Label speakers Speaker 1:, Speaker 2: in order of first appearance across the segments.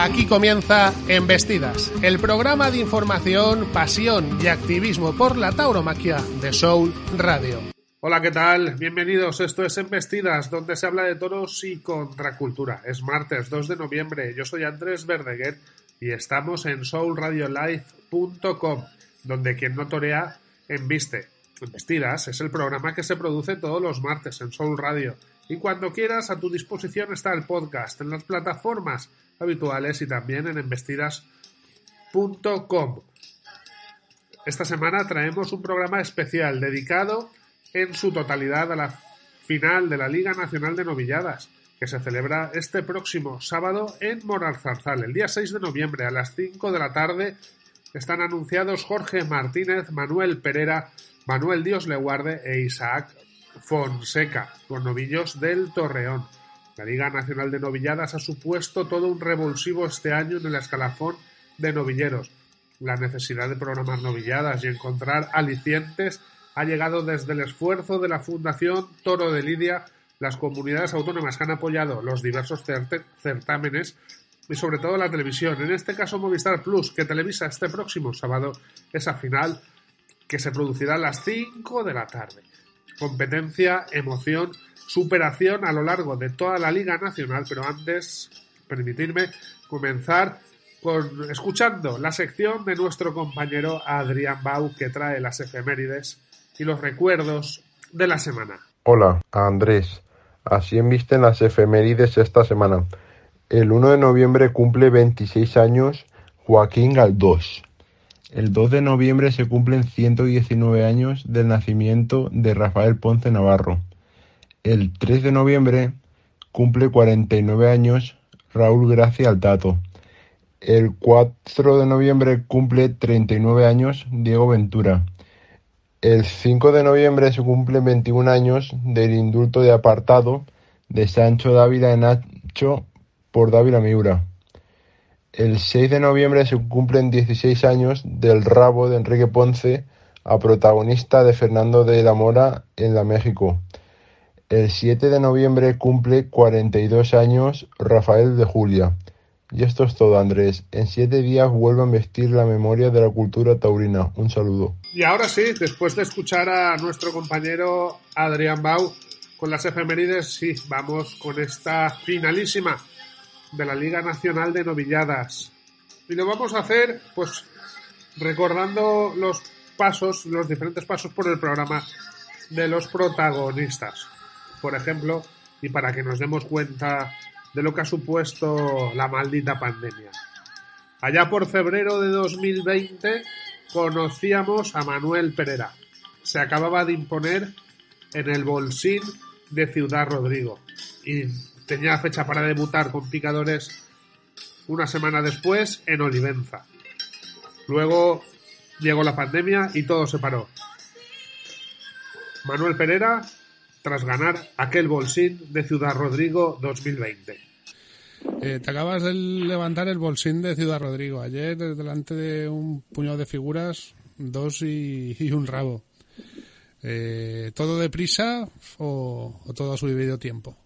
Speaker 1: Aquí comienza Embestidas, el programa de información, pasión y activismo por la tauromaquia de Soul Radio. Hola, ¿qué tal? Bienvenidos. Esto es Embestidas, donde se habla de toros y contracultura. Es martes 2 de noviembre. Yo soy Andrés Verdeguer y estamos en soulradiolife.com, donde quien no torea, embiste. Embestidas es el programa que se produce todos los martes en Soul Radio. Y cuando quieras, a tu disposición está el podcast en las plataformas habituales y también en embestidas.com. Esta semana traemos un programa especial dedicado en su totalidad a la final de la Liga Nacional de Novilladas, que se celebra este próximo sábado en Moralzarzal, el día 6 de noviembre a las 5 de la tarde. Están anunciados Jorge Martínez, Manuel Pereira, Manuel Dios le guarde e Isaac Fonseca, con novillos del Torreón. La Liga Nacional de Novilladas ha supuesto todo un revulsivo este año en el escalafón de novilleros. La necesidad de programar novilladas y encontrar alicientes ha llegado desde el esfuerzo de la Fundación Toro de Lidia, las comunidades autónomas que han apoyado los diversos certámenes y sobre todo la televisión, en este caso Movistar Plus, que televisa este próximo sábado esa final que se producirá a las 5 de la tarde. Competencia, emoción, superación a lo largo de toda la Liga Nacional, pero antes, permitirme comenzar con escuchando la sección de nuestro compañero Adrián Bau que trae las efemérides y los recuerdos de la semana.
Speaker 2: Hola, Andrés. Así envisten las efemérides esta semana. El 1 de noviembre cumple 26 años Joaquín Galdós. El 2 de noviembre se cumplen 119 años del nacimiento de Rafael Ponce Navarro. El 3 de noviembre cumple 49 años Raúl Gracia Altato. El 4 de noviembre cumple 39 años Diego Ventura. El 5 de noviembre se cumplen 21 años del indulto de apartado de Sancho Dávila en Nacho por Dávila Miura. El 6 de noviembre se cumplen 16 años del rabo de Enrique Ponce a protagonista de Fernando de la Mora en la México. El 7 de noviembre cumple 42 años Rafael de Julia. Y esto es todo, Andrés. En siete días vuelvo a vestir la memoria de la cultura taurina. Un saludo.
Speaker 1: Y ahora sí, después de escuchar a nuestro compañero Adrián Bau con las efemérides, sí, vamos con esta finalísima de la Liga Nacional de Novilladas. Y lo vamos a hacer, pues, recordando los pasos, los diferentes pasos por el programa de los protagonistas por ejemplo, y para que nos demos cuenta de lo que ha supuesto la maldita pandemia. Allá por febrero de 2020 conocíamos a Manuel Pereira. Se acababa de imponer en el Bolsín de Ciudad Rodrigo y tenía fecha para debutar con picadores una semana después en Olivenza. Luego llegó la pandemia y todo se paró. Manuel Pereira tras ganar aquel bolsín de Ciudad Rodrigo 2020.
Speaker 3: Eh, te acabas de levantar el bolsín de Ciudad Rodrigo. Ayer, delante de un puñado de figuras, dos y, un rabo. Eh, ¿Todo deprisa o, o todo a su debido tiempo?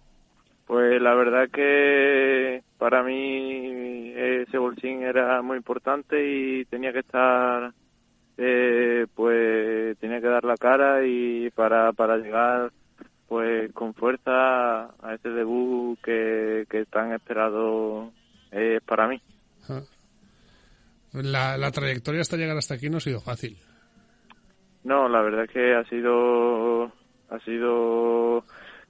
Speaker 4: Pues la verdad que para mí ese bolsín era muy importante y tenía que estar, eh, pues tenía que dar la cara y para, para llegar pues con fuerza a este debut que, que tan esperado es para mí.
Speaker 3: La, la trayectoria hasta llegar hasta aquí no ha sido fácil.
Speaker 4: No, la verdad es que ha sido ha sido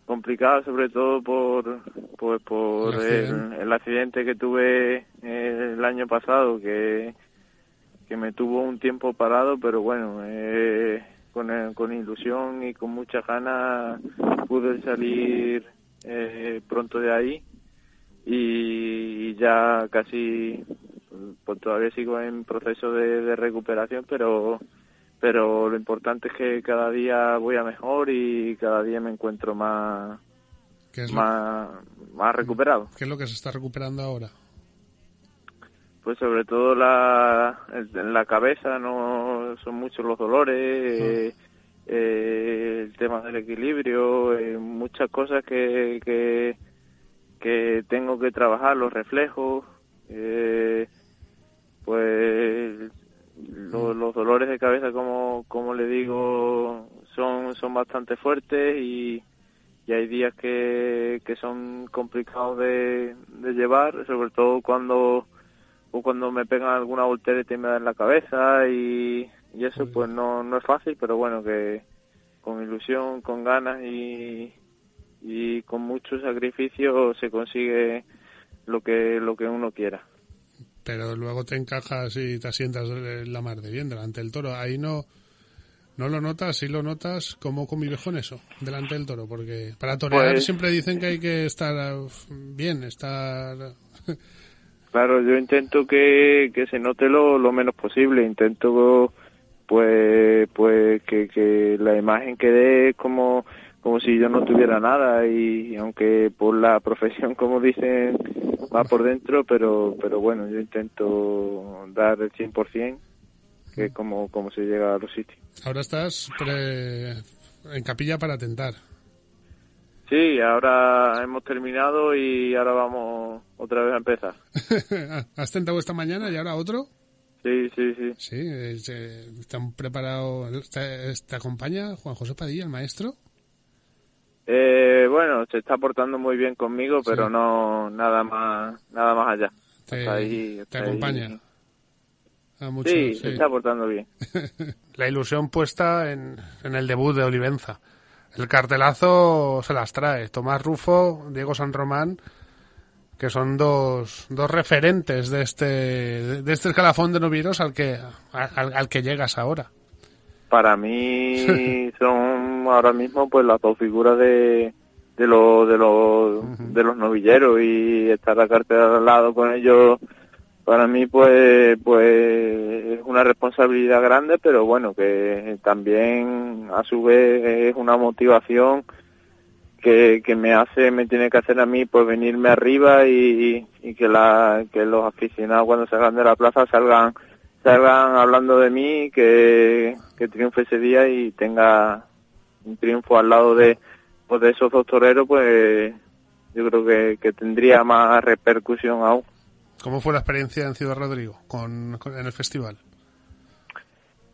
Speaker 4: complicado sobre todo por pues por el accidente, que tuve el año pasado que que me tuvo un tiempo parado pero bueno eh, con, eh, con ilusión y con mucha ganas pude salir eh, pronto de ahí y ya casi pues todavía sigo en proceso de, recuperación pero pero lo importante es que cada día voy a mejor y cada día me encuentro más más, más recuperado.
Speaker 3: ¿Qué es lo que se está recuperando ahora?
Speaker 4: Pues sobre todo la, en la cabeza no son muchos los dolores, eh, eh, el tema del equilibrio, eh, muchas cosas que, que, que, tengo que trabajar, los reflejos, eh, pues los dolores de cabeza, como, como le digo, son, son bastante fuertes y, y hay días que, que son complicados de, de llevar, sobre todo cuando o cuando me pegan alguna voltereta y me dan la cabeza y, y eso pues no, no es fácil, pero bueno, que con ilusión, con ganas y, y con mucho sacrificio se consigue lo que, lo que uno quiera.
Speaker 3: Pero luego te encajas y te asientas la mar de bien delante del toro. Ahí no, no lo notas, sí lo notas, ¿cómo convives con eso delante del toro? Porque para torear pues siempre dicen que hay que estar bien, estar
Speaker 4: Claro, yo intento que, que se note lo, lo menos posible, intento pues pues que, que la imagen quede como como si yo no tuviera nada. Y, aunque por la profesión como dicen va por dentro pero pero bueno yo intento dar el 100% que es como como se llega a los sitios.
Speaker 3: Ahora estás en capilla para tentar.
Speaker 4: Sí, ahora hemos terminado y ahora vamos otra vez a empezar.
Speaker 3: ¿Has tentado esta mañana y ahora otro?
Speaker 4: Sí, sí, sí.
Speaker 3: Sí, eh, ¿están preparados? ¿Te, acompaña Juan José Padilla, el maestro?
Speaker 4: Eh, bueno, se está portando muy bien conmigo, pero no nada más nada más allá.
Speaker 3: Te, te acompaña.
Speaker 4: sí, se está portando bien.
Speaker 3: La ilusión puesta en, en el debut de Olivenza. El cartelazo se las trae. Tomás Rufo, Diego San Román, que son dos, dos referentes de este, de este escalafón de novieros al que, al, que llegas ahora.
Speaker 4: Para mí son ahora mismo pues las dos figuras de, de, lo, de, los, de los novilleros y estar la cartera al lado con ellos para mí pues pues es una responsabilidad grande pero bueno que también a su vez es una motivación que, que me hace me tiene que hacer a mí pues venirme arriba y, y que la que los aficionados cuando salgan de la plaza salgan salgan hablando de mí que, que triunfe ese día y tenga un triunfo al lado de pues de esos dos toreros pues yo creo que, que tendría más repercusión aún
Speaker 3: ¿Cómo fue la experiencia en Ciudad Rodrigo con, en el festival?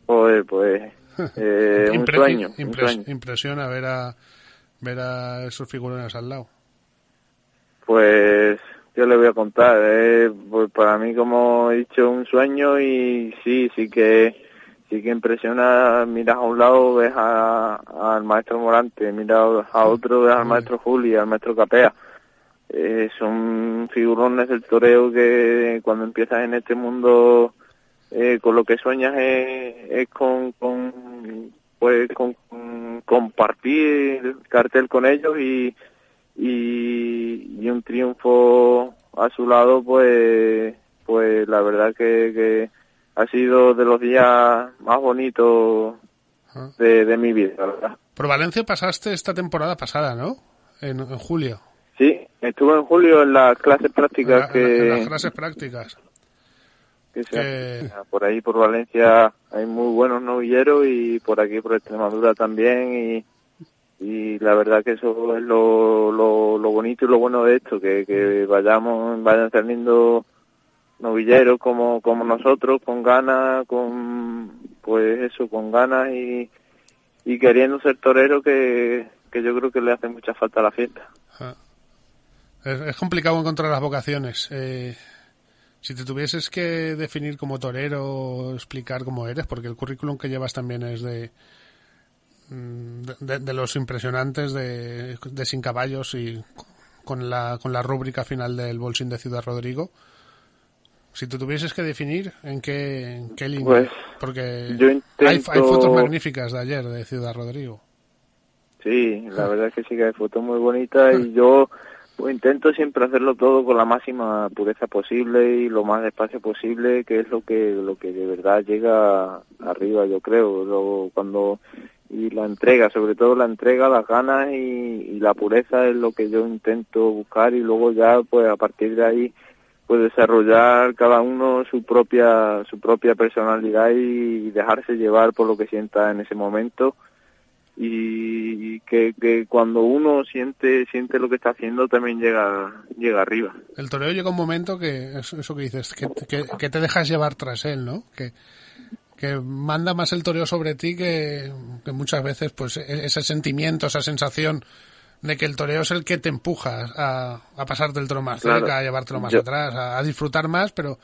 Speaker 4: Pues, pues eh, un, sueño,
Speaker 3: Impresiona ver a, ver a esos figurones al lado.
Speaker 4: Pues yo le voy a contar, eh, pues para mí como he dicho un sueño y sí, sí que sí que impresiona, miras a un lado ves al maestro Morante, miras a otro ves al maestro Juli, al maestro Capea. Eh, son figurones del toreo que cuando empiezas en este mundo eh, con lo que sueñas es, con, con pues con, compartir el cartel con ellos y, y, un triunfo a su lado pues pues la verdad que, que ha sido de los días más bonitos de, de mi vida, verdad.
Speaker 3: Por Valencia pasaste esta temporada pasada, ¿no? En, en julio.
Speaker 4: Sí, estuve en julio en las clases prácticas que...
Speaker 3: En las clases prácticas.
Speaker 4: Que Por ahí, por Valencia, hay muy buenos novilleros y por aquí, por Extremadura también. Y, y la verdad que eso es lo, lo, lo bonito y lo bueno de esto, que, que vayamos, vayan saliendo novilleros como, como nosotros, con ganas, con, pues eso, con ganas y, y queriendo ser torero que, que yo creo que le hace mucha falta a la fiesta.
Speaker 3: Es, complicado encontrar las vocaciones. Eh, si te tuvieses que definir como torero explicar cómo eres, porque el currículum que llevas también es de, mm, de, los impresionantes de, de, Sin Caballos y con la, con la rúbrica final del Bolsín de Ciudad Rodrigo. Si te tuvieses que definir, ¿en qué, en qué línea?
Speaker 4: Pues,
Speaker 3: porque hay, hay, fotos magníficas de ayer de Ciudad Rodrigo.
Speaker 4: Sí, la verdad es que sí que hay fotos muy bonitas y yo pues intento siempre hacerlo todo con la máxima pureza posible y lo más despacio posible, que es lo que lo que de verdad llega arriba, yo creo. Luego, cuando y la entrega, sobre todo la entrega, las ganas y, la pureza es lo que yo intento buscar y luego ya, pues a partir de ahí, pues desarrollar cada uno su propia su propia personalidad y dejarse llevar por lo que sienta en ese momento y que, que cuando uno siente siente lo que está haciendo también llega llega arriba.
Speaker 3: El toreo llega un momento que eso, que dices que, que, te dejas llevar tras él, ¿no? Que que manda más el toreo sobre ti que, que muchas veces pues e-, ese sentimiento, esa sensación de que el toreo es el que te empuja a, a pasarte el toro más cerca, a llevártelo más atrás, a, disfrutar más, pero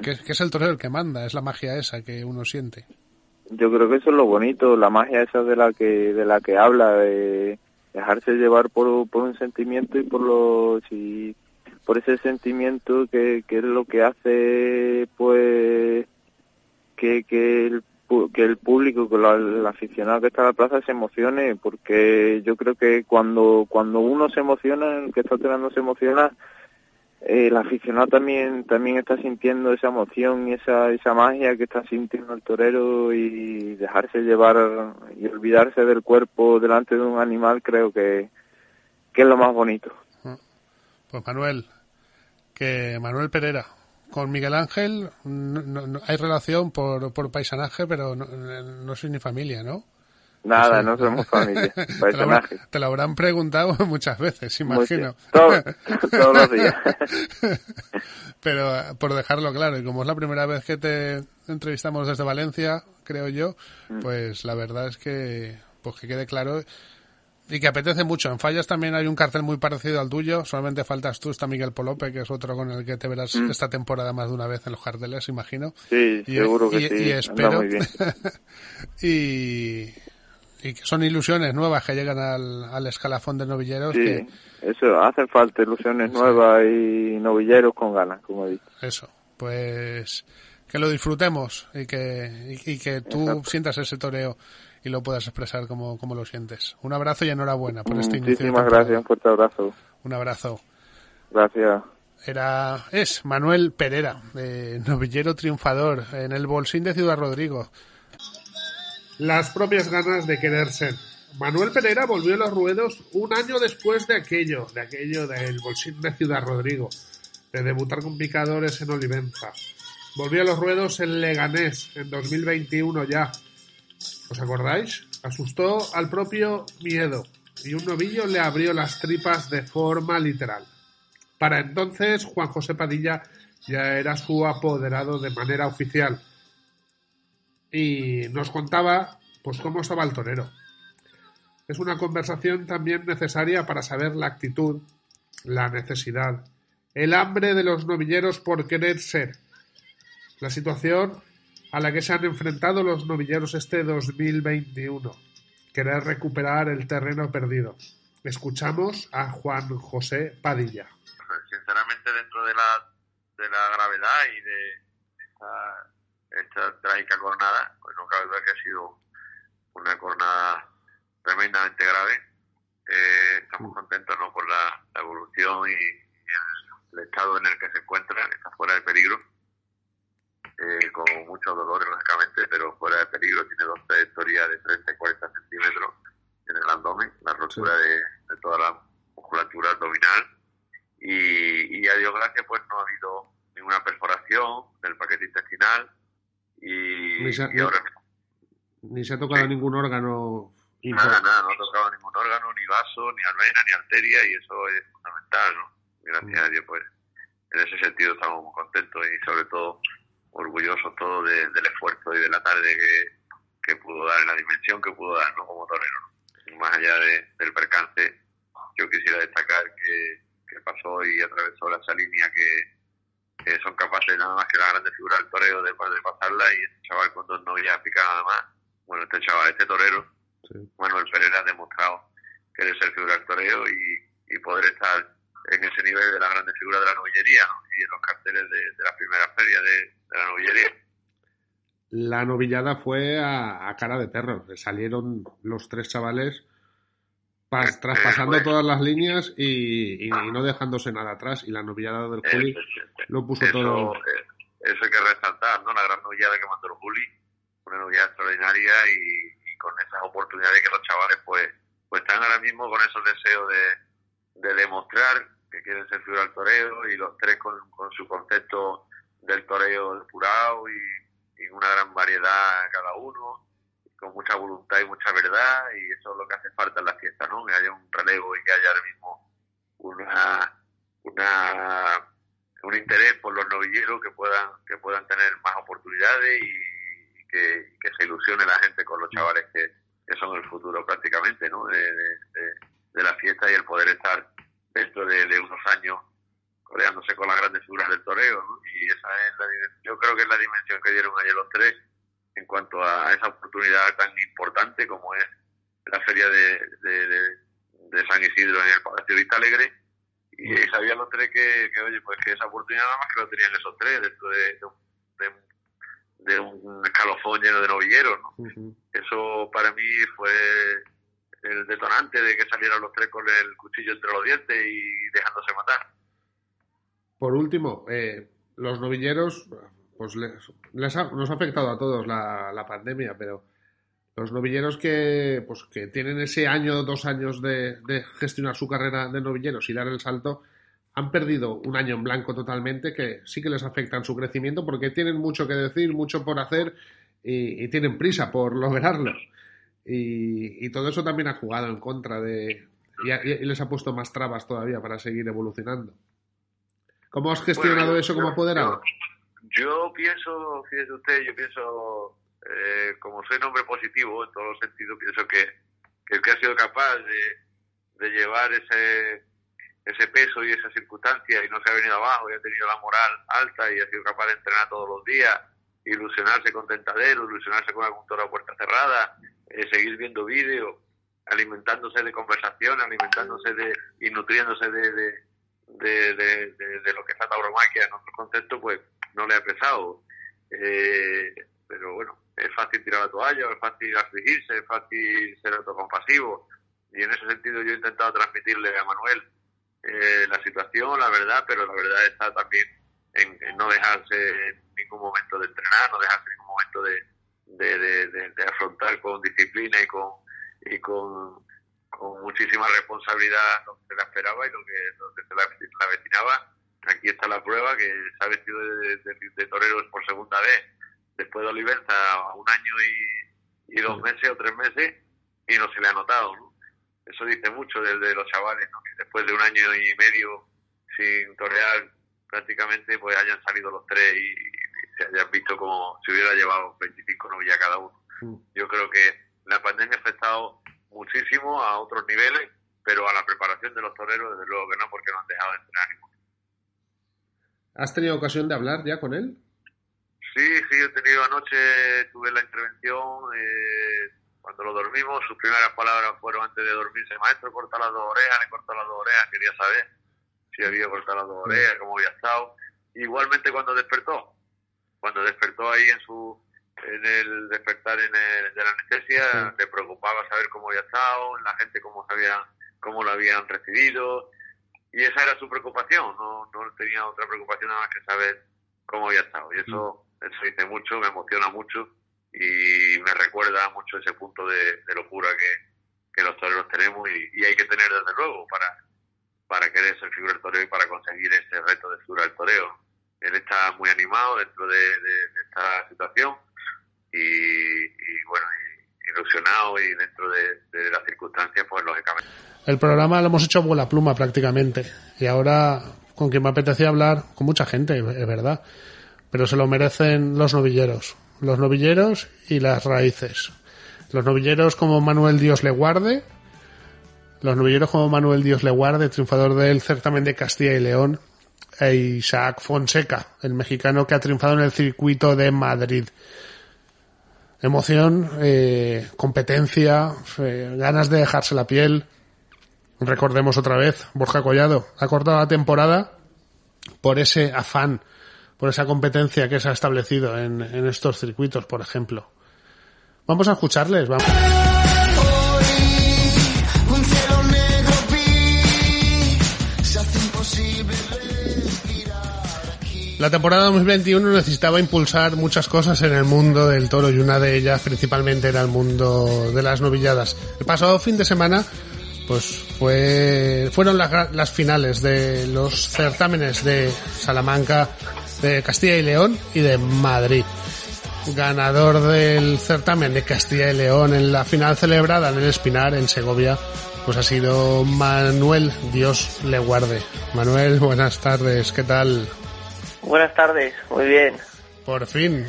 Speaker 3: que, que, es el toreo el que manda, es la magia esa que uno siente.
Speaker 4: Yo creo que eso es lo bonito, la magia esa de la que de la que habla, de dejarse llevar por, por un sentimiento y por los y por ese sentimiento que, que es lo que hace pues que, que el que el público, que el aficionado que está en la plaza se emocione, porque yo creo que cuando cuando uno se emociona, el que está tirando se emociona, el aficionado también también está sintiendo esa emoción y esa esa magia que está sintiendo el torero y dejarse llevar y olvidarse del cuerpo delante de un animal creo que, que es lo más bonito.
Speaker 3: Pues Manuel, que Manuel Pereira, con Miguel Ángel no, hay relación por, por paisanaje, pero no, no soy ni familia, ¿no?
Speaker 4: Nada, no somos familia.
Speaker 3: Te lo, habrán preguntado muchas veces, imagino.
Speaker 4: todos los días.
Speaker 3: Pero por dejarlo claro, y como es la primera vez que te entrevistamos desde Valencia, creo yo, mm. pues la verdad es que, pues que quede claro y que apetece mucho. En Fallas también hay un cartel muy parecido al tuyo. Solamente faltas tú, está Miguel Polope, que es otro con el que te verás mm. esta temporada más de una vez en los carteles, imagino.
Speaker 4: Sí, seguro que sí.
Speaker 3: Y espero. y, y que son ilusiones nuevas que llegan al, al escalafón de novilleros.
Speaker 4: Sí, eso, hacen falta ilusiones nuevas y novilleros con ganas, como he dicho.
Speaker 3: Eso, pues que lo disfrutemos y que, y, que tú sientas ese toreo y lo puedas expresar como, como lo sientes. Un abrazo y enhorabuena por este inicio.
Speaker 4: Muchísimas gracias, un fuerte abrazo.
Speaker 3: Un abrazo.
Speaker 4: Gracias.
Speaker 3: Era, es Manuel Pereira, novillero triunfador en el Bolsín de Ciudad Rodrigo.
Speaker 1: Las propias ganas de querer ser. Manuel Pereira volvió a los ruedos un año después de aquello, de aquello del Bolsín de Ciudad Rodrigo, de debutar con picadores en Olivenza. Volvió a los ruedos en Leganés en 2021 ya, ¿Os acordáis? Asustó al propio miedo y un novillo le abrió las tripas de forma literal. Para entonces Juan José Padilla ya era su apoderado de manera oficial y nos contaba pues cómo estaba el torero. Es una conversación también necesaria para saber la actitud, la necesidad, el hambre de los novilleros por querer ser, la situación a la que se han enfrentado los novilleros este 2021. Querer recuperar el terreno perdido. Escuchamos a Juan José Padilla.
Speaker 5: Sinceramente, dentro de la, de la gravedad y de esta, esta trágica jornada, pues no cabe duda que ha sido una jornada tremendamente grave. Eh, estamos contentos ¿no? por la, evolución y, el, el, estado en el que se encuentra, está fuera de peligro eh, con muchos dolores, lógicamente, pero fuera de peligro. Tiene dos trayectorias de 30 y 40 centímetros en el abdomen, la rotura de, toda la musculatura abdominal. Y, y a Dios gracias, pues no ha habido ninguna perforación del paquete intestinal. Y,
Speaker 1: ni se, ahora, ni, se ha tocado ningún órgano.
Speaker 5: Nada, nada, no ha tocado ningún órgano, ni vaso, ni alvena, ni arteria, y eso es fundamental, ¿no? Gracias a Dios, pues en ese sentido estamos muy contentos y sobre todo orgulloso todo del esfuerzo y de la tarde que, que pudo dar, la dimensión que pudo dar ¿no? como torero. Más allá del percance, yo quisiera destacar que, que pasó y atravesó esa línea que, son capaces nada más que la grande figura del toreo de, de pasarla y este chaval con dos novillas pica nada más. Bueno, este chaval, este torero, Manuel Pereira ha demostrado que ser figura del toreo y, y poder estar en ese nivel de la grande figura de la novillería y en los carteles de, de la primera feria de, la novillería.
Speaker 1: La novillada fue a, cara de perro. Salieron los tres chavales traspasando todas las líneas y, no dejándose nada atrás. Y la novillada del Juli lo puso todo.
Speaker 5: Eso hay que resaltar, ¿no? La gran novillada que mandó el Juli, una novillada extraordinaria y, con esas oportunidades que los chavales, pues, pues están ahora mismo con esos deseos de, de demostrar que quieren ser figura al toreo y los tres con, con su concepto del toreo depurado y, y, una gran variedad cada uno con mucha voluntad y mucha verdad y eso es lo que hace falta en la fiesta, ¿no? Que haya un relevo y que haya ahora mismo una, una un interés por los novilleros que puedan que puedan tener más oportunidades y, que, se ilusione la gente con los chavales que, son el futuro prácticamente, ¿no? De, la fiesta y el poder estar dentro de, unos años codeándose con las grandes figuras del toreo, Y esa es la yo creo que es la dimensión que dieron ayer los tres en cuanto a esa oportunidad tan importante como es la feria de, de, San Isidro en el Palacio Vista Alegre. Y sabían los tres que, que, oye pues que esa oportunidad nada más que lo tenían esos tres dentro de, de, un escalofón lleno de novilleros eso para mí fue el detonante de que salieran los tres con el cuchillo entre los dientes y dejándose matar.
Speaker 1: Por último eh, los novilleros pues les, ha, nos ha afectado a todos la, la, pandemia, pero los novilleros que, pues, que tienen ese año, dos años de, de, gestionar su carrera de novilleros y dar el salto, han perdido un año en blanco totalmente que sí que les afecta en su crecimiento porque tienen mucho que decir, mucho por hacer y, tienen prisa por lograrlo. Y, y, todo eso también ha jugado en contra de... Y, y, les ha puesto más trabas todavía para seguir evolucionando. ¿Cómo has gestionado eso como apoderado?
Speaker 5: Yo pienso, fíjese usted, yo pienso, eh, como soy un hombre positivo en todos los sentidos, pienso que, el que ha sido capaz de, llevar ese, ese peso y esa circunstancia y no se ha venido abajo y ha tenido la moral alta y ha sido capaz de entrenar todos los días, ilusionarse con tentadero, ilusionarse con algún toro a puerta cerrada, eh, seguir viendo vídeos, alimentándose de conversación, alimentándose de y nutriéndose de, de, lo que es la tauromaquia en otros conceptos, pues no le ha pesado. Eh, pero bueno, es fácil tirar la toalla, es fácil afligirse, es fácil ser autocompasivo. Y en ese sentido yo he intentado transmitirle a Manuel eh, la situación, la verdad, pero la verdad está también en, no dejarse en ningún momento de entrenar, no dejarse en ningún momento de, de, afrontar con disciplina y con, y con, con muchísima responsabilidad lo que se le esperaba y lo que, se le avecinaba aquí está la prueba que se ha vestido de, de, toreros por segunda vez después de Olivenza a un año y, dos meses o tres meses y no se le ha notado eso dice mucho desde los chavales que después de un año y medio sin torear prácticamente pues hayan salido los tres y, se hayan visto como si hubiera llevado 25 novillas cada uno. Yo creo que la pandemia ha afectado muchísimo a otros niveles pero a la preparación de los toreros desde luego que no porque no han dejado de entrenar
Speaker 1: ¿Has tenido ocasión de hablar ya con él?
Speaker 5: Sí, sí, he tenido anoche, tuve la intervención, eh, cuando lo dormimos, sus primeras palabras fueron antes de dormirse, maestro, corta las dos orejas, le cortó las dos orejas, quería saber si había cortado las dos orejas, cómo había estado. Igualmente cuando despertó, cuando despertó ahí en su en el despertar en el, de la anestesia, le preocupaba saber cómo había estado, la gente cómo sabía, cómo lo habían recibido, y esa era su preocupación, no, no tenía otra preocupación nada más que saber cómo había estado. Y eso, eso dice mucho, me emociona mucho y me recuerda mucho ese punto de, locura que, los toreros tenemos y, hay que tener desde luego para, para querer ser figura del toreo y para conseguir ese reto de figura del toreo. Él está muy animado dentro de, esta situación y, bueno, ilusionado y dentro de, las circunstancias, pues lógicamente
Speaker 3: el programa lo hemos hecho la pluma prácticamente. Y ahora, con quien me apetecía hablar, con mucha gente, es verdad. Pero se lo merecen los novilleros. Los novilleros y las raíces. Los novilleros como Manuel Dios le guarde. Los novilleros como Manuel Dios le guarde, triunfador del certamen de Castilla y León. E Isaac Fonseca, el mexicano que ha triunfado en el circuito de Madrid emoción, eh, competencia, eh, ganas de dejarse la piel, Recordemos otra vez, Borja Collado ha cortado la temporada por ese afán, por esa competencia que se ha establecido en, estos circuitos, por ejemplo. Vamos a escucharles, vamos. La temporada 2021 necesitaba impulsar muchas cosas en el mundo del toro y una de ellas principalmente era el mundo de las novilladas. El pasado fin de semana pues fue, fueron las, las finales de los certámenes de Salamanca, de Castilla y León y de Madrid. ganador del certamen de Castilla y León en la final celebrada en el Espinar, en Segovia, pues ha sido Manuel, Dios le guarde. Manuel, buenas tardes, ¿qué tal?
Speaker 6: Buenas tardes, muy bien.
Speaker 3: Por fin.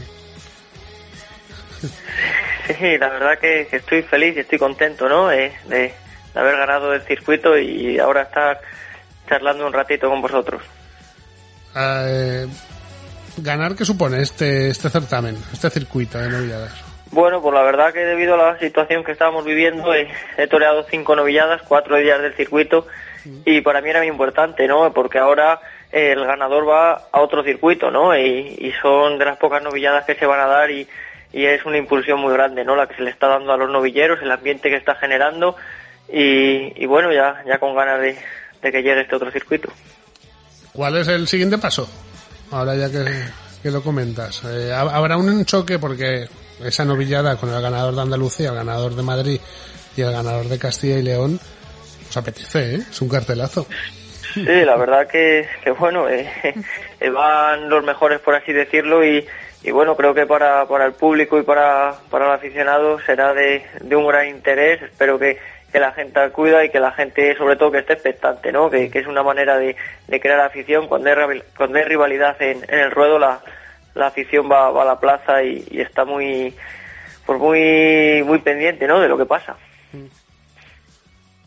Speaker 6: Sí, la verdad que, estoy feliz y estoy contento, ¿no? Eh, de, haber ganado el circuito y ahora estar charlando un ratito con vosotros.
Speaker 3: Ah, eh, ¿Ganar qué supone este, este certamen, este circuito de novilladas?
Speaker 6: Bueno, pues la verdad que debido a la situación que estábamos viviendo he, toreado cinco novilladas, cuatro días del circuito y para mí era muy importante, ¿no? Porque ahora el ganador va a otro circuito, ¿no? Y, son de las pocas novilladas que se van a dar y, es una impulsión muy grande, ¿no? La que se le está dando a los novilleros, el ambiente que está generando y, bueno, ya, ya con ganas de, que llegue este otro circuito.
Speaker 3: ¿Cuál es el siguiente paso? Ahora ya que, lo comentas. Eh, habrá un choque porque esa novillada con el ganador de Andalucía, el ganador de Madrid y el ganador de Castilla y León, os apetece, ¿eh? Es un cartelazo.
Speaker 6: Sí, la verdad que, que bueno, eh, eh, van los mejores por así decirlo y, bueno, creo que para, para el público y para, para el aficionado será de, de un gran interés. Espero que, que la gente acuda y que la gente, sobre todo, que esté expectante, ¿no? Que, que es una manera de, de crear afición. Cuando hay, cuando hay rivalidad en, en el ruedo, la, la afición va, va a la plaza y, y, está muy, pues muy, muy pendiente, ¿no? De lo que pasa.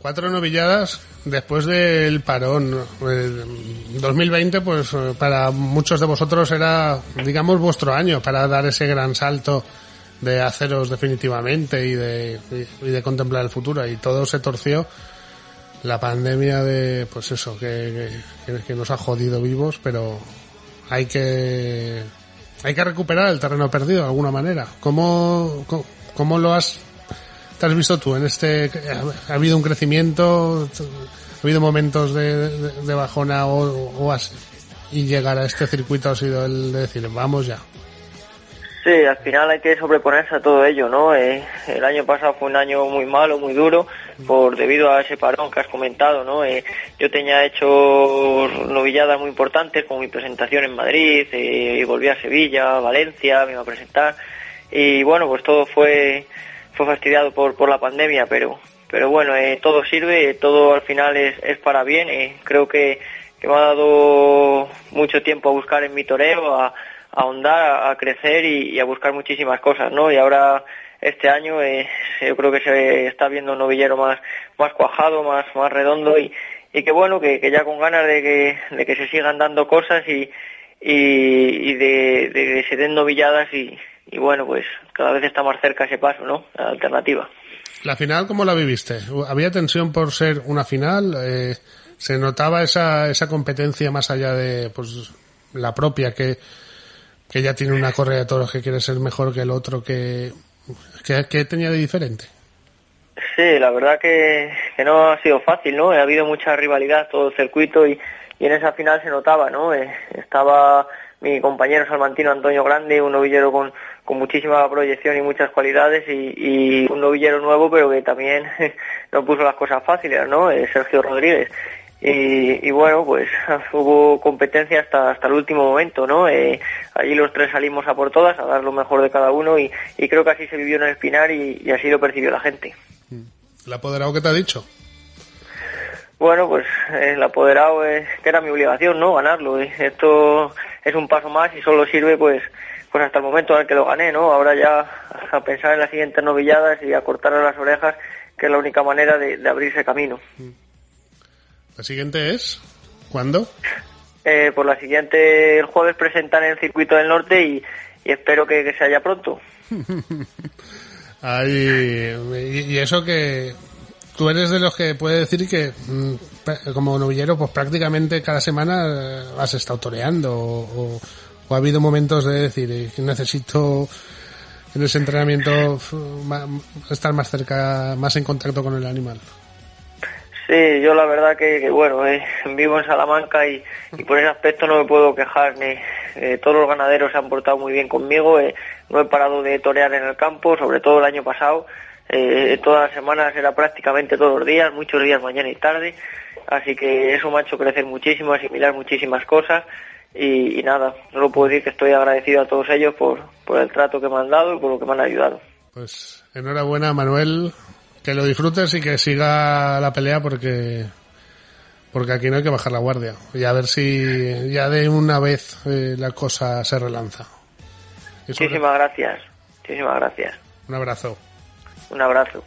Speaker 3: Cuatro novilladas después del parón. 2020, pues para muchos de vosotros era, digamos, vuestro año para dar ese gran salto de haceros definitivamente y de, y de contemplar el futuro. Y todo se torció. La pandemia de, pues eso, que, que, nos ha jodido vivos, pero hay que, hay que recuperar el terreno perdido de alguna manera. ¿Cómo, cómo, cómo lo has te has visto tú en este? ¿Ha habido un crecimiento? ¿Ha habido momentos de, bajona o, o y llegar a este circuito ha sido el de decir, vamos ya?
Speaker 6: Sí, al final hay que sobreponerse a todo ello, ¿no? Eh, el año pasado fue un año muy malo, muy duro, por debido a ese parón que has comentado, ¿no? Eh, yo tenía hecho novilladas muy importantes, como mi presentación en Madrid, eh, y volví a Sevilla, Valencia, me iba a presentar, y bueno, pues todo fue fue fastidiado por, por la pandemia, pero, pero bueno, eh, todo sirve, todo al final es, es para bien. Eh, creo que, que, me ha dado mucho tiempo a buscar en mi toreo, a, ahondar, a, crecer y, a buscar muchísimas cosas, ¿no? Y ahora este año eh, yo creo que se está viendo un novillero más, más cuajado, más, más redondo y, y que bueno, que, que ya con ganas de que, de que se sigan dando cosas y, y, de, de, que se den novilladas y, y bueno, pues cada vez está más cerca ese paso, ¿no? La alternativa.
Speaker 3: ¿La final cómo la viviste? ¿Había tensión por ser una final? Eh, ¿Se notaba esa, esa competencia más allá de pues la propia que, que ya tiene una correa de toros que quiere ser mejor que el otro? que, que, tenía de diferente?
Speaker 6: Sí, la verdad que, que, no ha sido fácil, ¿no? Ha habido mucha rivalidad todo el circuito y, y en esa final se notaba, ¿no? Eh, estaba mi compañero salmantino Antonio Grande, un novillero con, con muchísima proyección y muchas cualidades y, y un novillero nuevo pero que también no puso las cosas fáciles, ¿no? Eh, Sergio Rodríguez. Y, y, bueno, pues hubo competencia hasta, hasta el último momento, ¿no? Eh, allí los tres salimos a por todas, a dar lo mejor de cada uno y, y creo que así se vivió en el Espinar y, y así lo percibió la gente.
Speaker 3: ¿El apoderado qué te ha dicho?
Speaker 6: Bueno, pues el apoderado es que era mi obligación, ¿no? Ganarlo. Esto es un paso más y solo sirve, pues, pues hasta el momento en el que lo gané, ¿no? Ahora ya a pensar en las siguientes novilladas y a cortarle las orejas, que es la única manera de, abrirse camino.
Speaker 3: ¿La siguiente es? ¿Cuándo?
Speaker 6: Eh, pues la siguiente, el jueves presentan en el Circuito del Norte y, espero que, que se haya pronto.
Speaker 3: Ay, y eso que tú eres de los que puede decir que mm, como novillero pues prácticamente cada semana eh, has estado toreando o, ha habido momentos de decir eh, necesito en ese entrenamiento estar más cerca, más en contacto con el animal.
Speaker 6: Sí, yo la verdad que, bueno, eh, vivo en Salamanca y, por ese aspecto no me puedo quejar. Ni, todos los ganaderos se han portado muy bien conmigo, no he parado de torear en el campo, sobre todo el año pasado todas las semanas era prácticamente todos los días, muchos días mañana y tarde, así que eso me ha hecho crecer muchísimo, asimilar muchísimas cosas
Speaker 7: y, nada, solo puedo decir que estoy agradecido a todos ellos por, por el trato que me han dado y por lo que me han ayudado.
Speaker 3: Pues enhorabuena Manuel, que lo disfrutes y que siga la pelea porque porque aquí no hay que bajar la guardia y a ver si ya de una vez eh, la cosa se relanza.
Speaker 7: Muchísimas gracias, muchísimas gracias.
Speaker 3: Un abrazo.
Speaker 7: Un abrazo.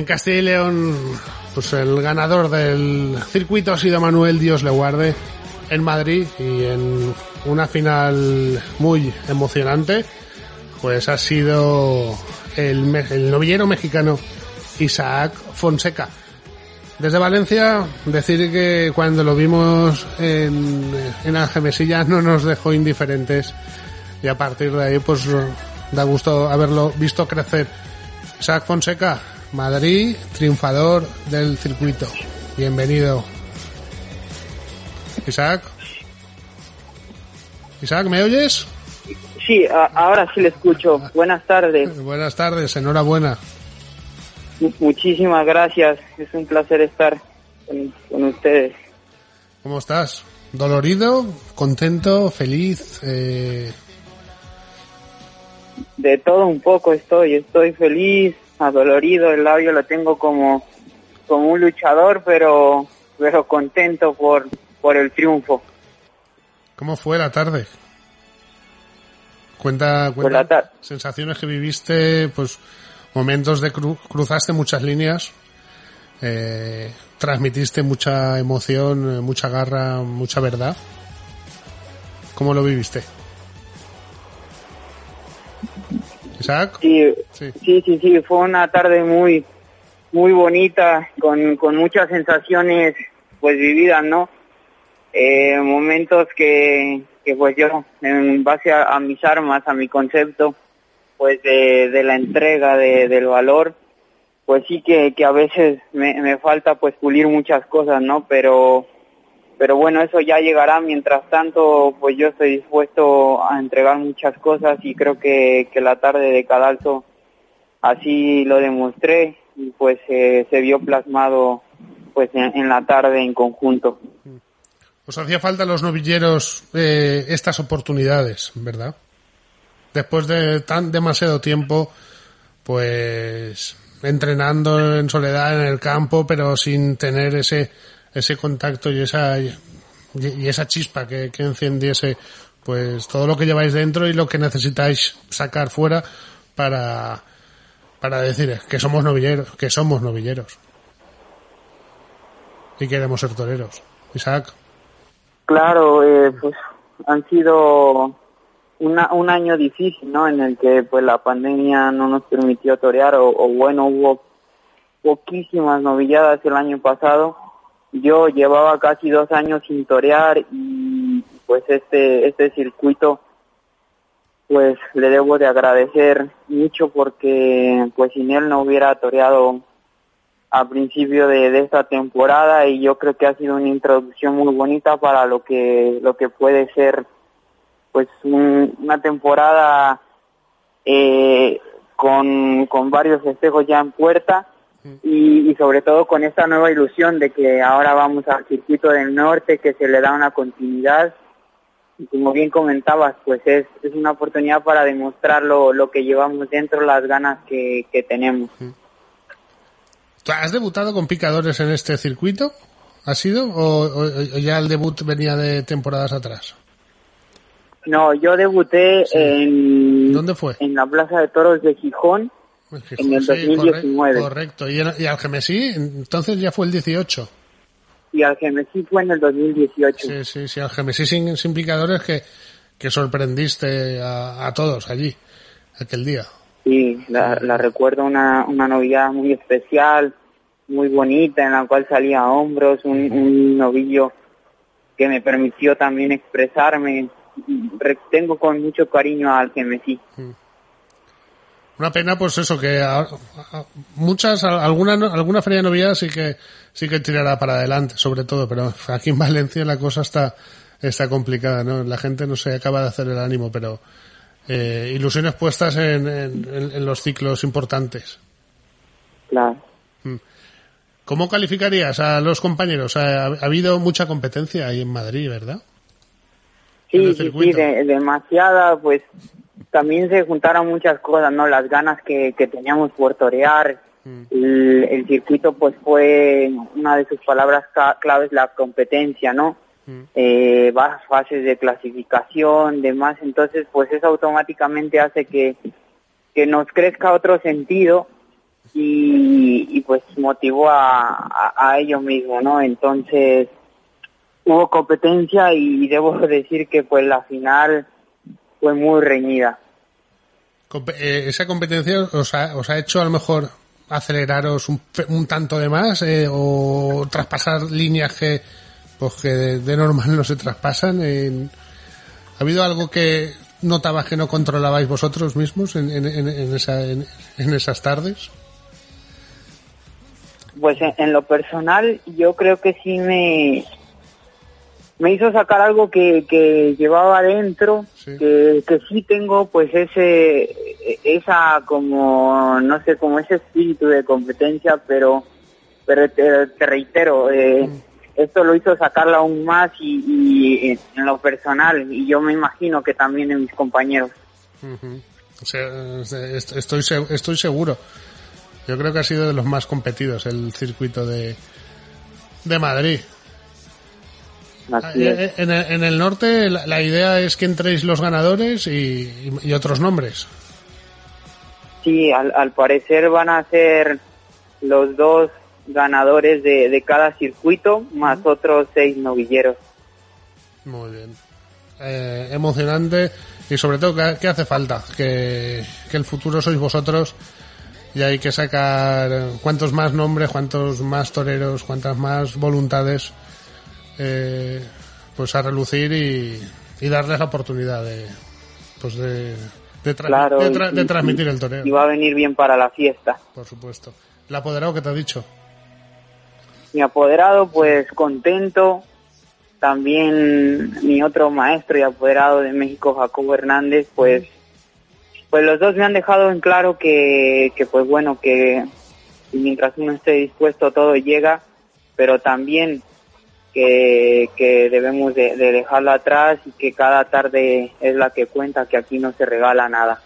Speaker 3: En Castilla y León, pues el ganador del circuito ha sido Manuel Dios le guarde en Madrid y en una final muy emocionante, pues ha sido el, el novillero mexicano Isaac Fonseca. Desde Valencia, decir que cuando lo vimos en, en Algemesilla no nos dejó indiferentes y a partir de ahí pues da gusto haberlo visto crecer. Isaac Fonseca, Madrid, triunfador del circuito. Bienvenido. Isaac. Isaac, ¿me oyes?
Speaker 8: Sí, ahora sí le escucho. Buenas tardes.
Speaker 3: Buenas tardes, enhorabuena.
Speaker 8: muchísimas gracias. Es un placer estar con, ustedes.
Speaker 3: ¿Cómo estás? ¿Dolorido? ¿Contento? ¿Feliz? Eh...
Speaker 8: De todo un poco estoy. Estoy feliz, adolorido, el labio lo tengo como, como un luchador, pero, pero contento por, por el triunfo.
Speaker 3: ¿Cómo fue la tarde? Cuenta, cuenta sensaciones que viviste, pues momentos de cruzaste muchas líneas, eh, transmitiste mucha emoción, eh, mucha garra, mucha verdad. ¿Cómo lo viviste? Isaac.
Speaker 8: Sí, sí, sí, sí, fue una tarde muy, muy bonita, con, con muchas sensaciones, pues vividas, ¿no? Eh, momentos que, que pues yo, en base a, mis armas, a mi concepto, pues de, de la entrega, de, del valor, pues sí que, que a veces me, me falta pues pulir muchas cosas, ¿no? Pero pero bueno, eso ya llegará. Mientras tanto, pues yo estoy dispuesto a entregar muchas cosas y creo que, que la tarde de Cadalso así lo demostré y pues eh, se vio plasmado pues en, la tarde en conjunto.
Speaker 3: Os hacía falta a los novilleros eh, estas oportunidades, ¿verdad? Después de tan demasiado tiempo, pues entrenando en soledad en el campo, pero sin tener ese ese contacto y esa y, esa chispa que, que encendiese pues todo lo que lleváis dentro y lo que necesitáis sacar fuera para para decir que somos novilleros, que somos novilleros. Y queremos ser toreros. Isaac.
Speaker 8: Claro, eh, pues han sido una, un año difícil, ¿no? En el que pues la pandemia no nos permitió torear o, o bueno, hubo poquísimas novilladas el año pasado yo llevaba casi dos años sin torear y pues este, este circuito pues le debo de agradecer mucho porque pues sin él no hubiera toreado a principio de, esta temporada y yo creo que ha sido una introducción muy bonita para lo que lo que puede ser pues una temporada eh, con, con varios festejos ya en puerta y, y, sobre todo con esta nueva ilusión de que ahora vamos al circuito del norte, que se le da una continuidad. Y como bien comentabas, pues es, es una oportunidad para demostrar lo, lo que llevamos dentro, las ganas que, que tenemos.
Speaker 3: ¿Has debutado con picadores en este circuito? ¿Ha sido? ¿O, o, o ya el debut venía de temporadas atrás?
Speaker 8: No, yo debuté sí. en...
Speaker 3: ¿Dónde fue?
Speaker 8: En la Plaza de Toros de Gijón, en el 2019.
Speaker 3: Correcto. ¿Y, y Algemesí? Entonces ya fue el 18.
Speaker 8: Y Algemesí fue en el 2018.
Speaker 3: Sí, sí, sí. Algemesí sin, sin picadores que, que sorprendiste a, a todos allí, aquel día.
Speaker 8: Sí, la, la recuerdo una, una novedad muy especial, muy bonita, en la cual salía a hombros, un, un novillo que me permitió también expresarme. Tengo con mucho cariño al que me sí.
Speaker 3: Una pena, pues eso, que a, a, muchas, alguna, alguna feria de novedad sí que, sí que tirará para adelante, sobre todo, pero aquí en Valencia la cosa está, está complicada, ¿no? La gente no se acaba de hacer el ánimo, pero, eh, ilusiones puestas en, en, en, los ciclos importantes.
Speaker 8: Claro.
Speaker 3: ¿Cómo calificarías a los compañeros? Ha, ha habido mucha competencia ahí en Madrid, ¿verdad?
Speaker 8: Sí, sí, sí, de, demasiada, pues también se juntaron muchas cosas, ¿no? Las ganas que, que teníamos por torear, el, el, circuito pues fue una de sus palabras claves la competencia, ¿no? Mm. Eh, fases de clasificación, demás, entonces pues eso automáticamente hace que, que nos crezca otro sentido y, y pues motivó a, a, a ello mismo, ¿no? Entonces hubo competencia y debo decir que pues la final fue muy reñida.
Speaker 3: Eh, ¿Esa competencia os ha, os ha hecho a lo mejor aceleraros un, un tanto de más eh, o traspasar líneas que, pues que de, de normal no se traspasan? En, ¿Ha habido algo que notabas que no controlabais vosotros mismos en, en, en, esa, en, esas tardes?
Speaker 8: Pues en, lo personal yo creo que sí me, me hizo sacar algo que, que llevaba adentro, sí. Que, que sí tengo pues ese, esa como, no sé, como ese espíritu de competencia, pero, pero te, te reitero, eh, mm. esto lo hizo sacarla aún más y, y, en lo personal, y yo me imagino que también en mis compañeros.
Speaker 3: Uh -huh. O sea, estoy, estoy seguro. Yo creo que ha sido de los más competidos el circuito de, de Madrid. En el, en el, norte la, la, idea es que entréis los ganadores y, y, y otros nombres.
Speaker 8: Sí, al, al, parecer van a ser los dos ganadores de, de cada circuito más uh -huh. otros seis novilleros.
Speaker 3: Muy bien. Eh, emocionante y sobre todo ¿qué, qué hace falta que, que, el futuro sois vosotros y hay que sacar cuantos más nombres, cuantos más toreros, cuantas más voluntades eh, pues a relucir y, y, darles la oportunidad de pues de, de, tra
Speaker 8: claro,
Speaker 3: de, tra de transmitir el toreo.
Speaker 8: Y va a venir bien para la fiesta.
Speaker 3: Por supuesto. ¿El apoderado que te ha dicho?
Speaker 8: Mi apoderado, pues contento. También mi otro maestro y apoderado de México, Jacobo Hernández, pues, pues los dos me han dejado en claro que, que pues bueno, que mientras uno esté dispuesto todo llega, pero también que, que debemos de, de, dejarla atrás y que cada tarde es la que cuenta, que aquí no se regala nada.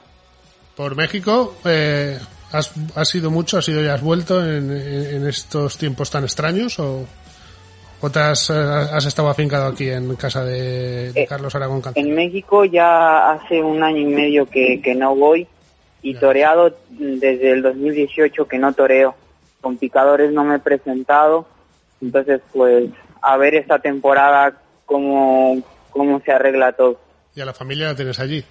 Speaker 3: Por México, eh, ¿has, ¿has ido mucho? ¿Has ido y has vuelto en, en estos tiempos tan extraños o, o te has, has, estado afincado aquí en casa de, de
Speaker 8: eh,
Speaker 3: Carlos Aragón Cantor?
Speaker 8: En México ya hace un año y medio que, que no voy y ya. toreado desde el 2018 que no toreo. Con picadores no me he presentado, entonces pues a ver esta temporada cómo, cómo se arregla todo.
Speaker 3: ¿Y a la familia la tienes allí?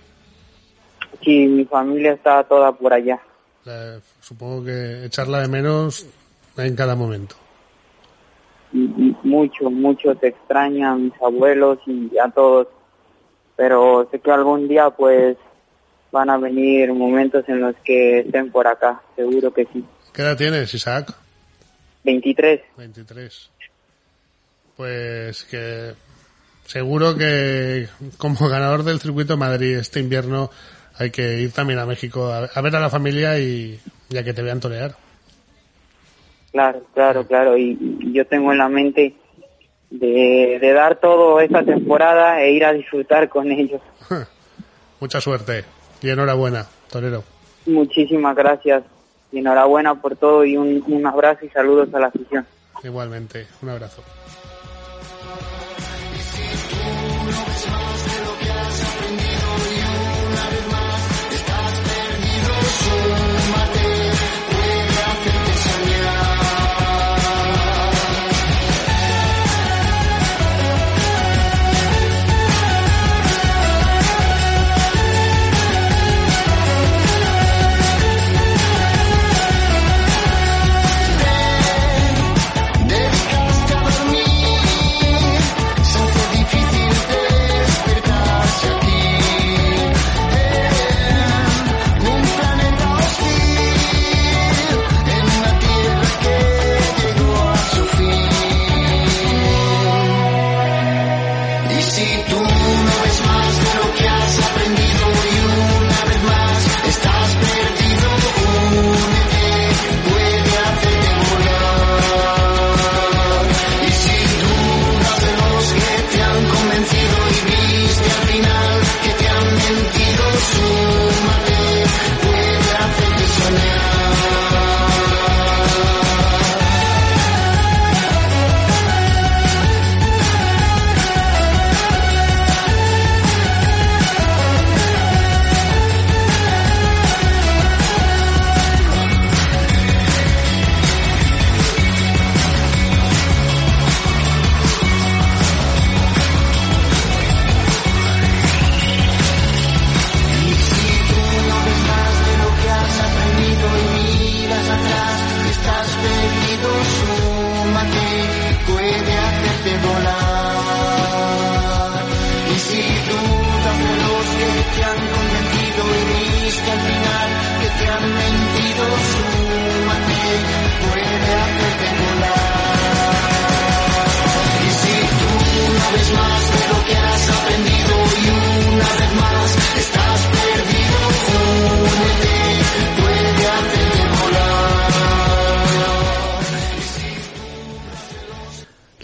Speaker 8: Sí, mi familia está toda por allá.
Speaker 3: Eh, supongo que echarla de menos en cada momento.
Speaker 8: Mucho, mucho te extraña a mis abuelos y a todos, pero sé que algún día pues van a venir momentos en los que estén por acá, seguro que sí.
Speaker 3: ¿Qué edad tienes, Isaac?
Speaker 8: 23.
Speaker 3: 23 pues que seguro que como ganador del circuito de Madrid este invierno hay que ir también a México a, ver a la familia y, ya que te vean torear.
Speaker 8: Claro, claro, claro. Y, yo tengo en la mente de, de, dar todo esta temporada e ir a disfrutar con ellos.
Speaker 3: Mucha suerte y enhorabuena, Torero.
Speaker 8: Muchísimas gracias y enhorabuena por todo y un, un abrazo y saludos a la afición.
Speaker 3: Igualmente, un abrazo.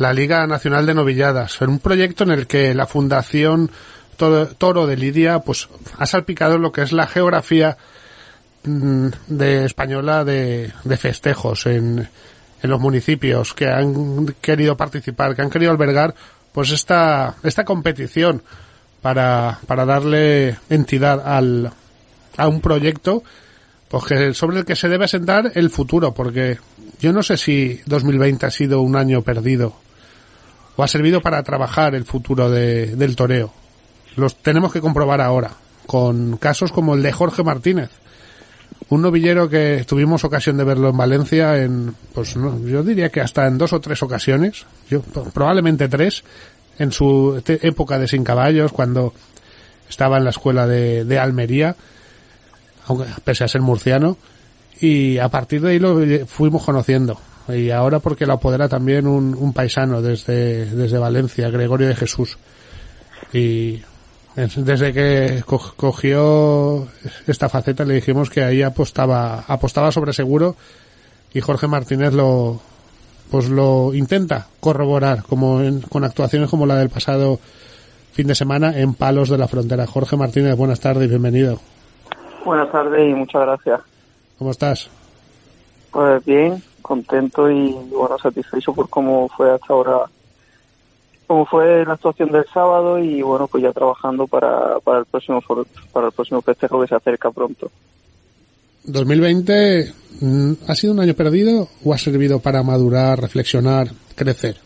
Speaker 3: La Liga Nacional de Novilladas, un proyecto en el que la Fundación Toro de Lidia pues ha salpicado lo que es la geografía mm, de española de, festejos en, en, los municipios que han querido participar, que han querido albergar pues esta, esta competición para, para darle entidad al, a un proyecto pues sobre el que se debe sentar el futuro, porque yo no sé si 2020 ha sido un año perdido o ha servido para trabajar el futuro de, del toreo. Los tenemos que comprobar ahora, con casos como el de Jorge Martínez, un novillero que tuvimos ocasión de verlo en Valencia en, pues no, yo diría que hasta en dos o tres ocasiones, yo, probablemente tres, en su época de sin caballos, cuando estaba en la escuela de, de Almería, aunque pese a ser murciano, y a partir de ahí lo fuimos conociendo y ahora porque la apodera también un, un paisano desde, desde Valencia, Gregorio de Jesús. Y desde que cogió esta faceta le dijimos que ahí apostaba, apostaba sobre seguro y Jorge Martínez lo, pues lo intenta corroborar como con actuaciones como la del pasado fin de semana en Palos de la Frontera. Jorge Martínez, buenas tardes y bienvenido.
Speaker 9: Buenas tardes y muchas gracias.
Speaker 3: ¿Cómo estás?
Speaker 9: Pues bien, contento y bueno satisfecho por cómo fue hasta ahora cómo fue la actuación del sábado y bueno pues ya trabajando para, para el próximo para el próximo festejo que se acerca pronto.
Speaker 3: 2020 mm, ha sido un año perdido o ha servido para madurar reflexionar crecer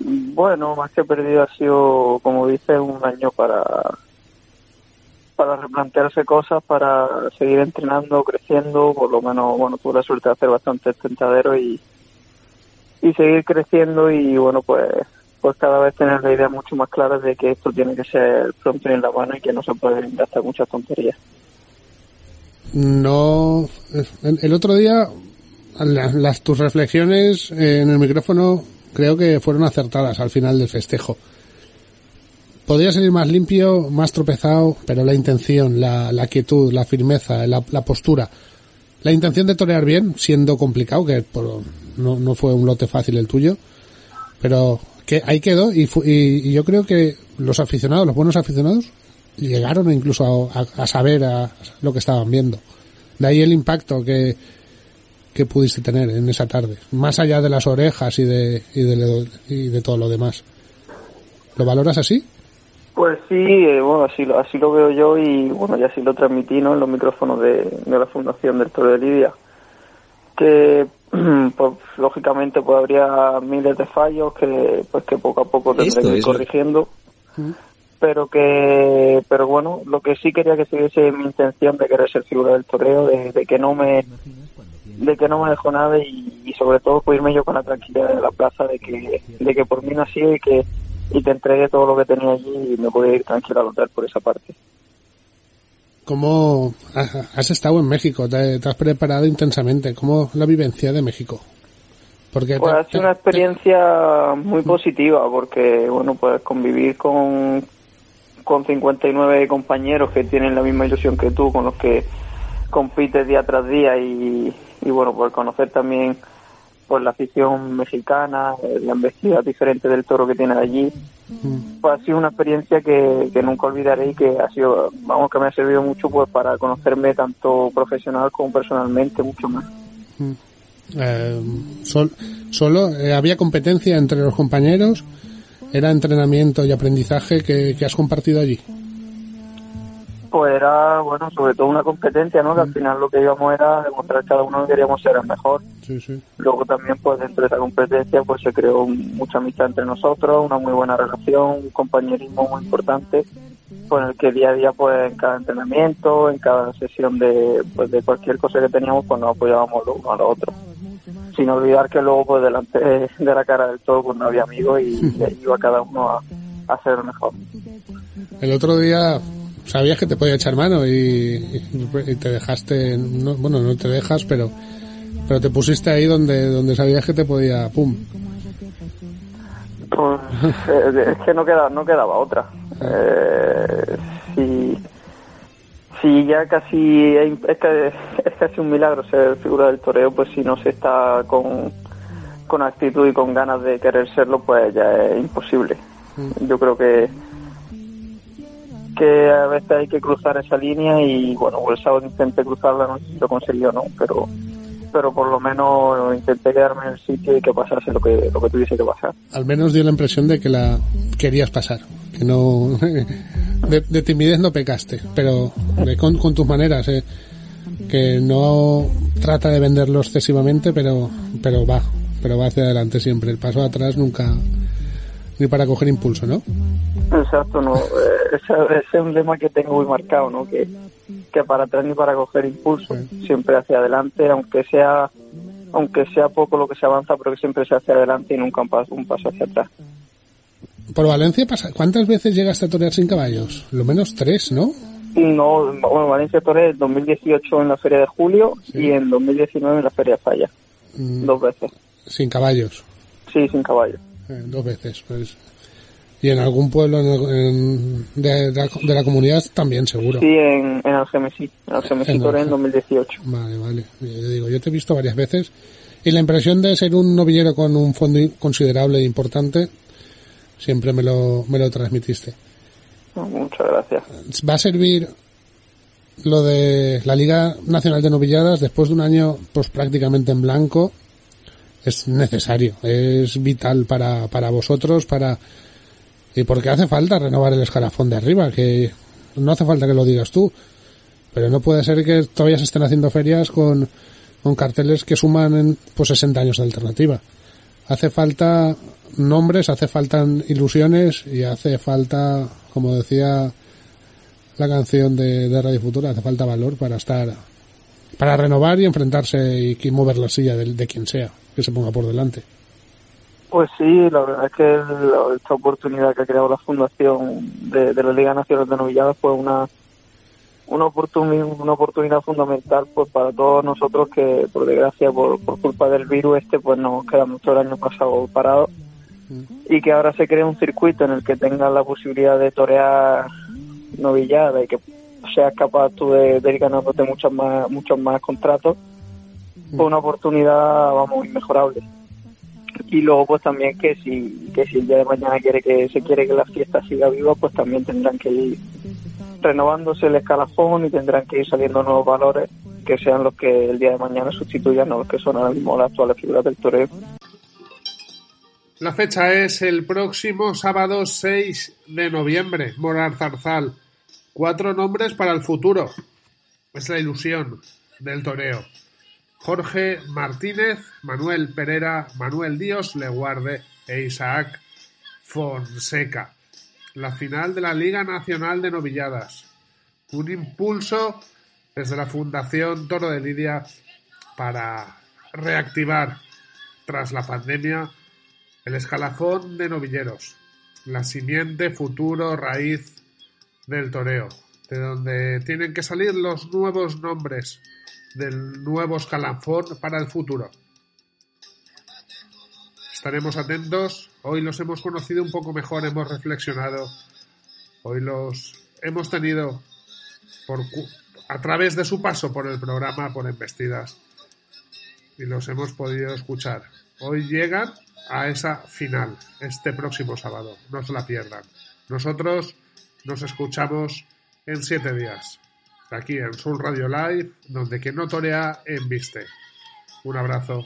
Speaker 9: bueno más que perdido ha sido como dice un año para para replantearse cosas, para seguir entrenando, creciendo, por lo menos, bueno, tuve la suerte de hacer bastante tentadero y, y seguir creciendo y, bueno, pues pues cada vez tener la idea mucho más clara de que esto tiene que ser pronto en la mano y que no se pueden gastar muchas tonterías.
Speaker 3: No, el otro día las tus reflexiones en el micrófono creo que fueron acertadas al final del festejo. Podría salir más limpio, más tropezado, pero la intención, la, la quietud, la firmeza, la, postura, la intención de torear bien, siendo complicado, que por, no, no fue un lote fácil el tuyo, pero que ahí quedó y, y, y yo creo que los aficionados, los buenos aficionados, llegaron incluso a, saber a lo que estaban viendo. De ahí el impacto que, que pudiste tener en esa tarde, más allá de las orejas y de, y de, y de todo lo demás. ¿Lo valoras así?
Speaker 9: Pues sí, eh, bueno, así lo, así lo veo yo y bueno, y así lo transmití ¿no? en los micrófonos de, de la Fundación del Toro de Lidia. Que, pues lógicamente, pues habría miles de fallos que, pues que poco a poco tendré que ir corrigiendo. Pero que, pero bueno, lo que sí quería que siguiese mi intención de querer ser figura del toreo, de, de que no me, de que no me dejó nada y, y sobre todo pues irme yo con la tranquilidad de la plaza de que, de que por mí nací y que, y te entregué todo lo que tenía allí y me podía ir tranquilo al hotel por esa parte.
Speaker 3: ¿Cómo ha- has estado en México? ¿Te, te has preparado intensamente? ¿Cómo la vivencia de México? Porque
Speaker 9: Pues ha sido una experiencia muy positiva porque, bueno, pues convivir con, con 59 compañeros que tienen la misma ilusión que tú, con los que compites día tras día y, y bueno, pues conocer también pues la afición mexicana, eh, la embestida diferente del toro que tiene allí, pues ha sido una experiencia que, que nunca olvidaré y que ha sido, vamos, que me ha servido mucho pues para conocerme tanto profesional como personalmente, mucho más.
Speaker 3: eh, sol- solo eh, había competencia entre los compañeros, era entrenamiento y aprendizaje que, que has compartido allí.
Speaker 9: Pues era, bueno, sobre todo una competencia, ¿no? Que al final lo que íbamos era demostrar cada uno que queríamos ser el mejor.
Speaker 3: Sí, sí.
Speaker 9: Luego también, pues dentro de esa competencia, pues se creó mucha amistad entre nosotros, una muy buena relación, un compañerismo muy importante, con el que día a día, pues en cada entrenamiento, en cada sesión de, pues, de cualquier cosa que teníamos, pues nos apoyábamos los uno a los otros. Sin olvidar que luego, pues delante de la cara del todo, pues no había amigos y, y iba cada uno a, a lo mejor.
Speaker 3: El otro día sabías que te podía echar mano y, te dejaste, no- bueno, no te dejas, pero pero te pusiste ahí donde donde sabías que te podía, pum.
Speaker 9: Pues, eh, es que no queda, no quedaba otra. Eh, si, si ya casi es, es que- es casi un milagro ser figura del toreo, pues si no se está con, con actitud y con ganas de querer serlo, pues ya es imposible. Yo creo que que a veces hay que cruzar esa línea y bueno, el sábado intenté cruzarla, no sé si lo consiguió no, pero pero por lo menos intenté quedarme en el sitio y que pasase lo que lo que tuviese que pasar.
Speaker 3: Al menos dio la impresión de que la querías pasar, que no de, de timidez no pecaste, pero de- con, con tus maneras, eh, que no trata de venderlo excesivamente, pero pero va, pero va hacia adelante siempre. El paso atrás nunca ni para coger impulso, ¿no?
Speaker 9: Exacto, no, eh, ese, ese es un lema que tengo muy marcado, ¿no? Que, que para atrás ni para coger impulso, siempre hacia adelante, aunque sea aunque sea poco lo que se avanza, pero que siempre sea hacia adelante y nunca un paso, un paso hacia atrás.
Speaker 3: Por Valencia pasa, ¿cuántas veces llegaste a torear sin caballos? Lo menos tres, ¿no?
Speaker 9: No, bueno, Valencia Torres en 2018 en la Feria de Julio y en 2019 en la Feria de Falla,
Speaker 3: Mm,
Speaker 9: dos veces.
Speaker 3: Sin caballos,
Speaker 9: Sí, sin caballo.
Speaker 3: Eh, dos veces, pues. Y en algún pueblo en- en- de, de la, de la comunidad también, seguro.
Speaker 9: Sí, en, en Algemesí, en Algemesí
Speaker 3: En
Speaker 9: en
Speaker 3: Alge-
Speaker 9: 2018.
Speaker 3: Vale, vale. Yo digo, yo te he visto varias veces y la impresión de ser un novillero con un fondo considerable e importante siempre me lo, me lo transmitiste.
Speaker 9: Muchas gracias.
Speaker 3: va a servir lo de la Liga Nacional de Novilladas después de un año pues prácticamente en blanco es necesario es vital para, para vosotros para y porque hace falta renovar el escalafón de arriba que no hace falta que lo digas tú pero no puede ser que todavía se estén haciendo ferias con, con carteles que suman en, pues 60 años de alternativa. Hace falta nombres, hace falta ilusiones y hace falta, como decía la canción de, Radio Futura, hace falta valor para estar, para renovar y enfrentarse y, y mover la silla de quien sea que se ponga por delante.
Speaker 9: Pues sí, la verdad es que el- esta oportunidad que ha creado la Fundación de, de la Liga Nacional de Novilladas fue una una, oportuni- una oportunidad fundamental pues para todos nosotros que por desgracia por, por culpa del virus este pues nos quedamos todo el año pasado parados. Y que ahora se cree un circuito en el que tengas la posibilidad de torear novillada y que seas capaz tú de, ir ganándote muchos más, muchos más contratos, fue una oportunidad, vamos, inmejorable. Y luego pues también que si, que si el día de mañana quiere que se quiere que la fiesta siga viva, pues también tendrán que ir renovándose el escalafón y tendrán que ir saliendo nuevos valores que sean los que el día de mañana sustituyan a los que son ahora mismo las actuales figuras del toreo.
Speaker 3: La fecha es el próximo sábado 6 de noviembre, Morar Zarzal. Cuatro nombres para el futuro. Es la ilusión del toreo. Jorge Martínez, Manuel Pereira, Manuel Díos Leguarde e Isaac Fonseca. La final de la Liga Nacional de Novilladas. Un impulso desde la Fundación Toro de Lidia para reactivar tras la pandemia el escalafón de novilleros, la simiente futuro raíz del toreo, de donde tienen que salir los nuevos nombres del nuevo escalafón para el futuro. Estaremos atentos, hoy los hemos conocido un poco mejor, hemos reflexionado, hoy los hemos tenido por, a través de su paso por el programa por Embestidas y los hemos podido escuchar. Hoy llegan a esa final este próximo sábado. No se la pierdan. Nosotros nos escuchamos en siete días. Aquí en Soul Radio Live, donde quien no torea, embiste. Un abrazo.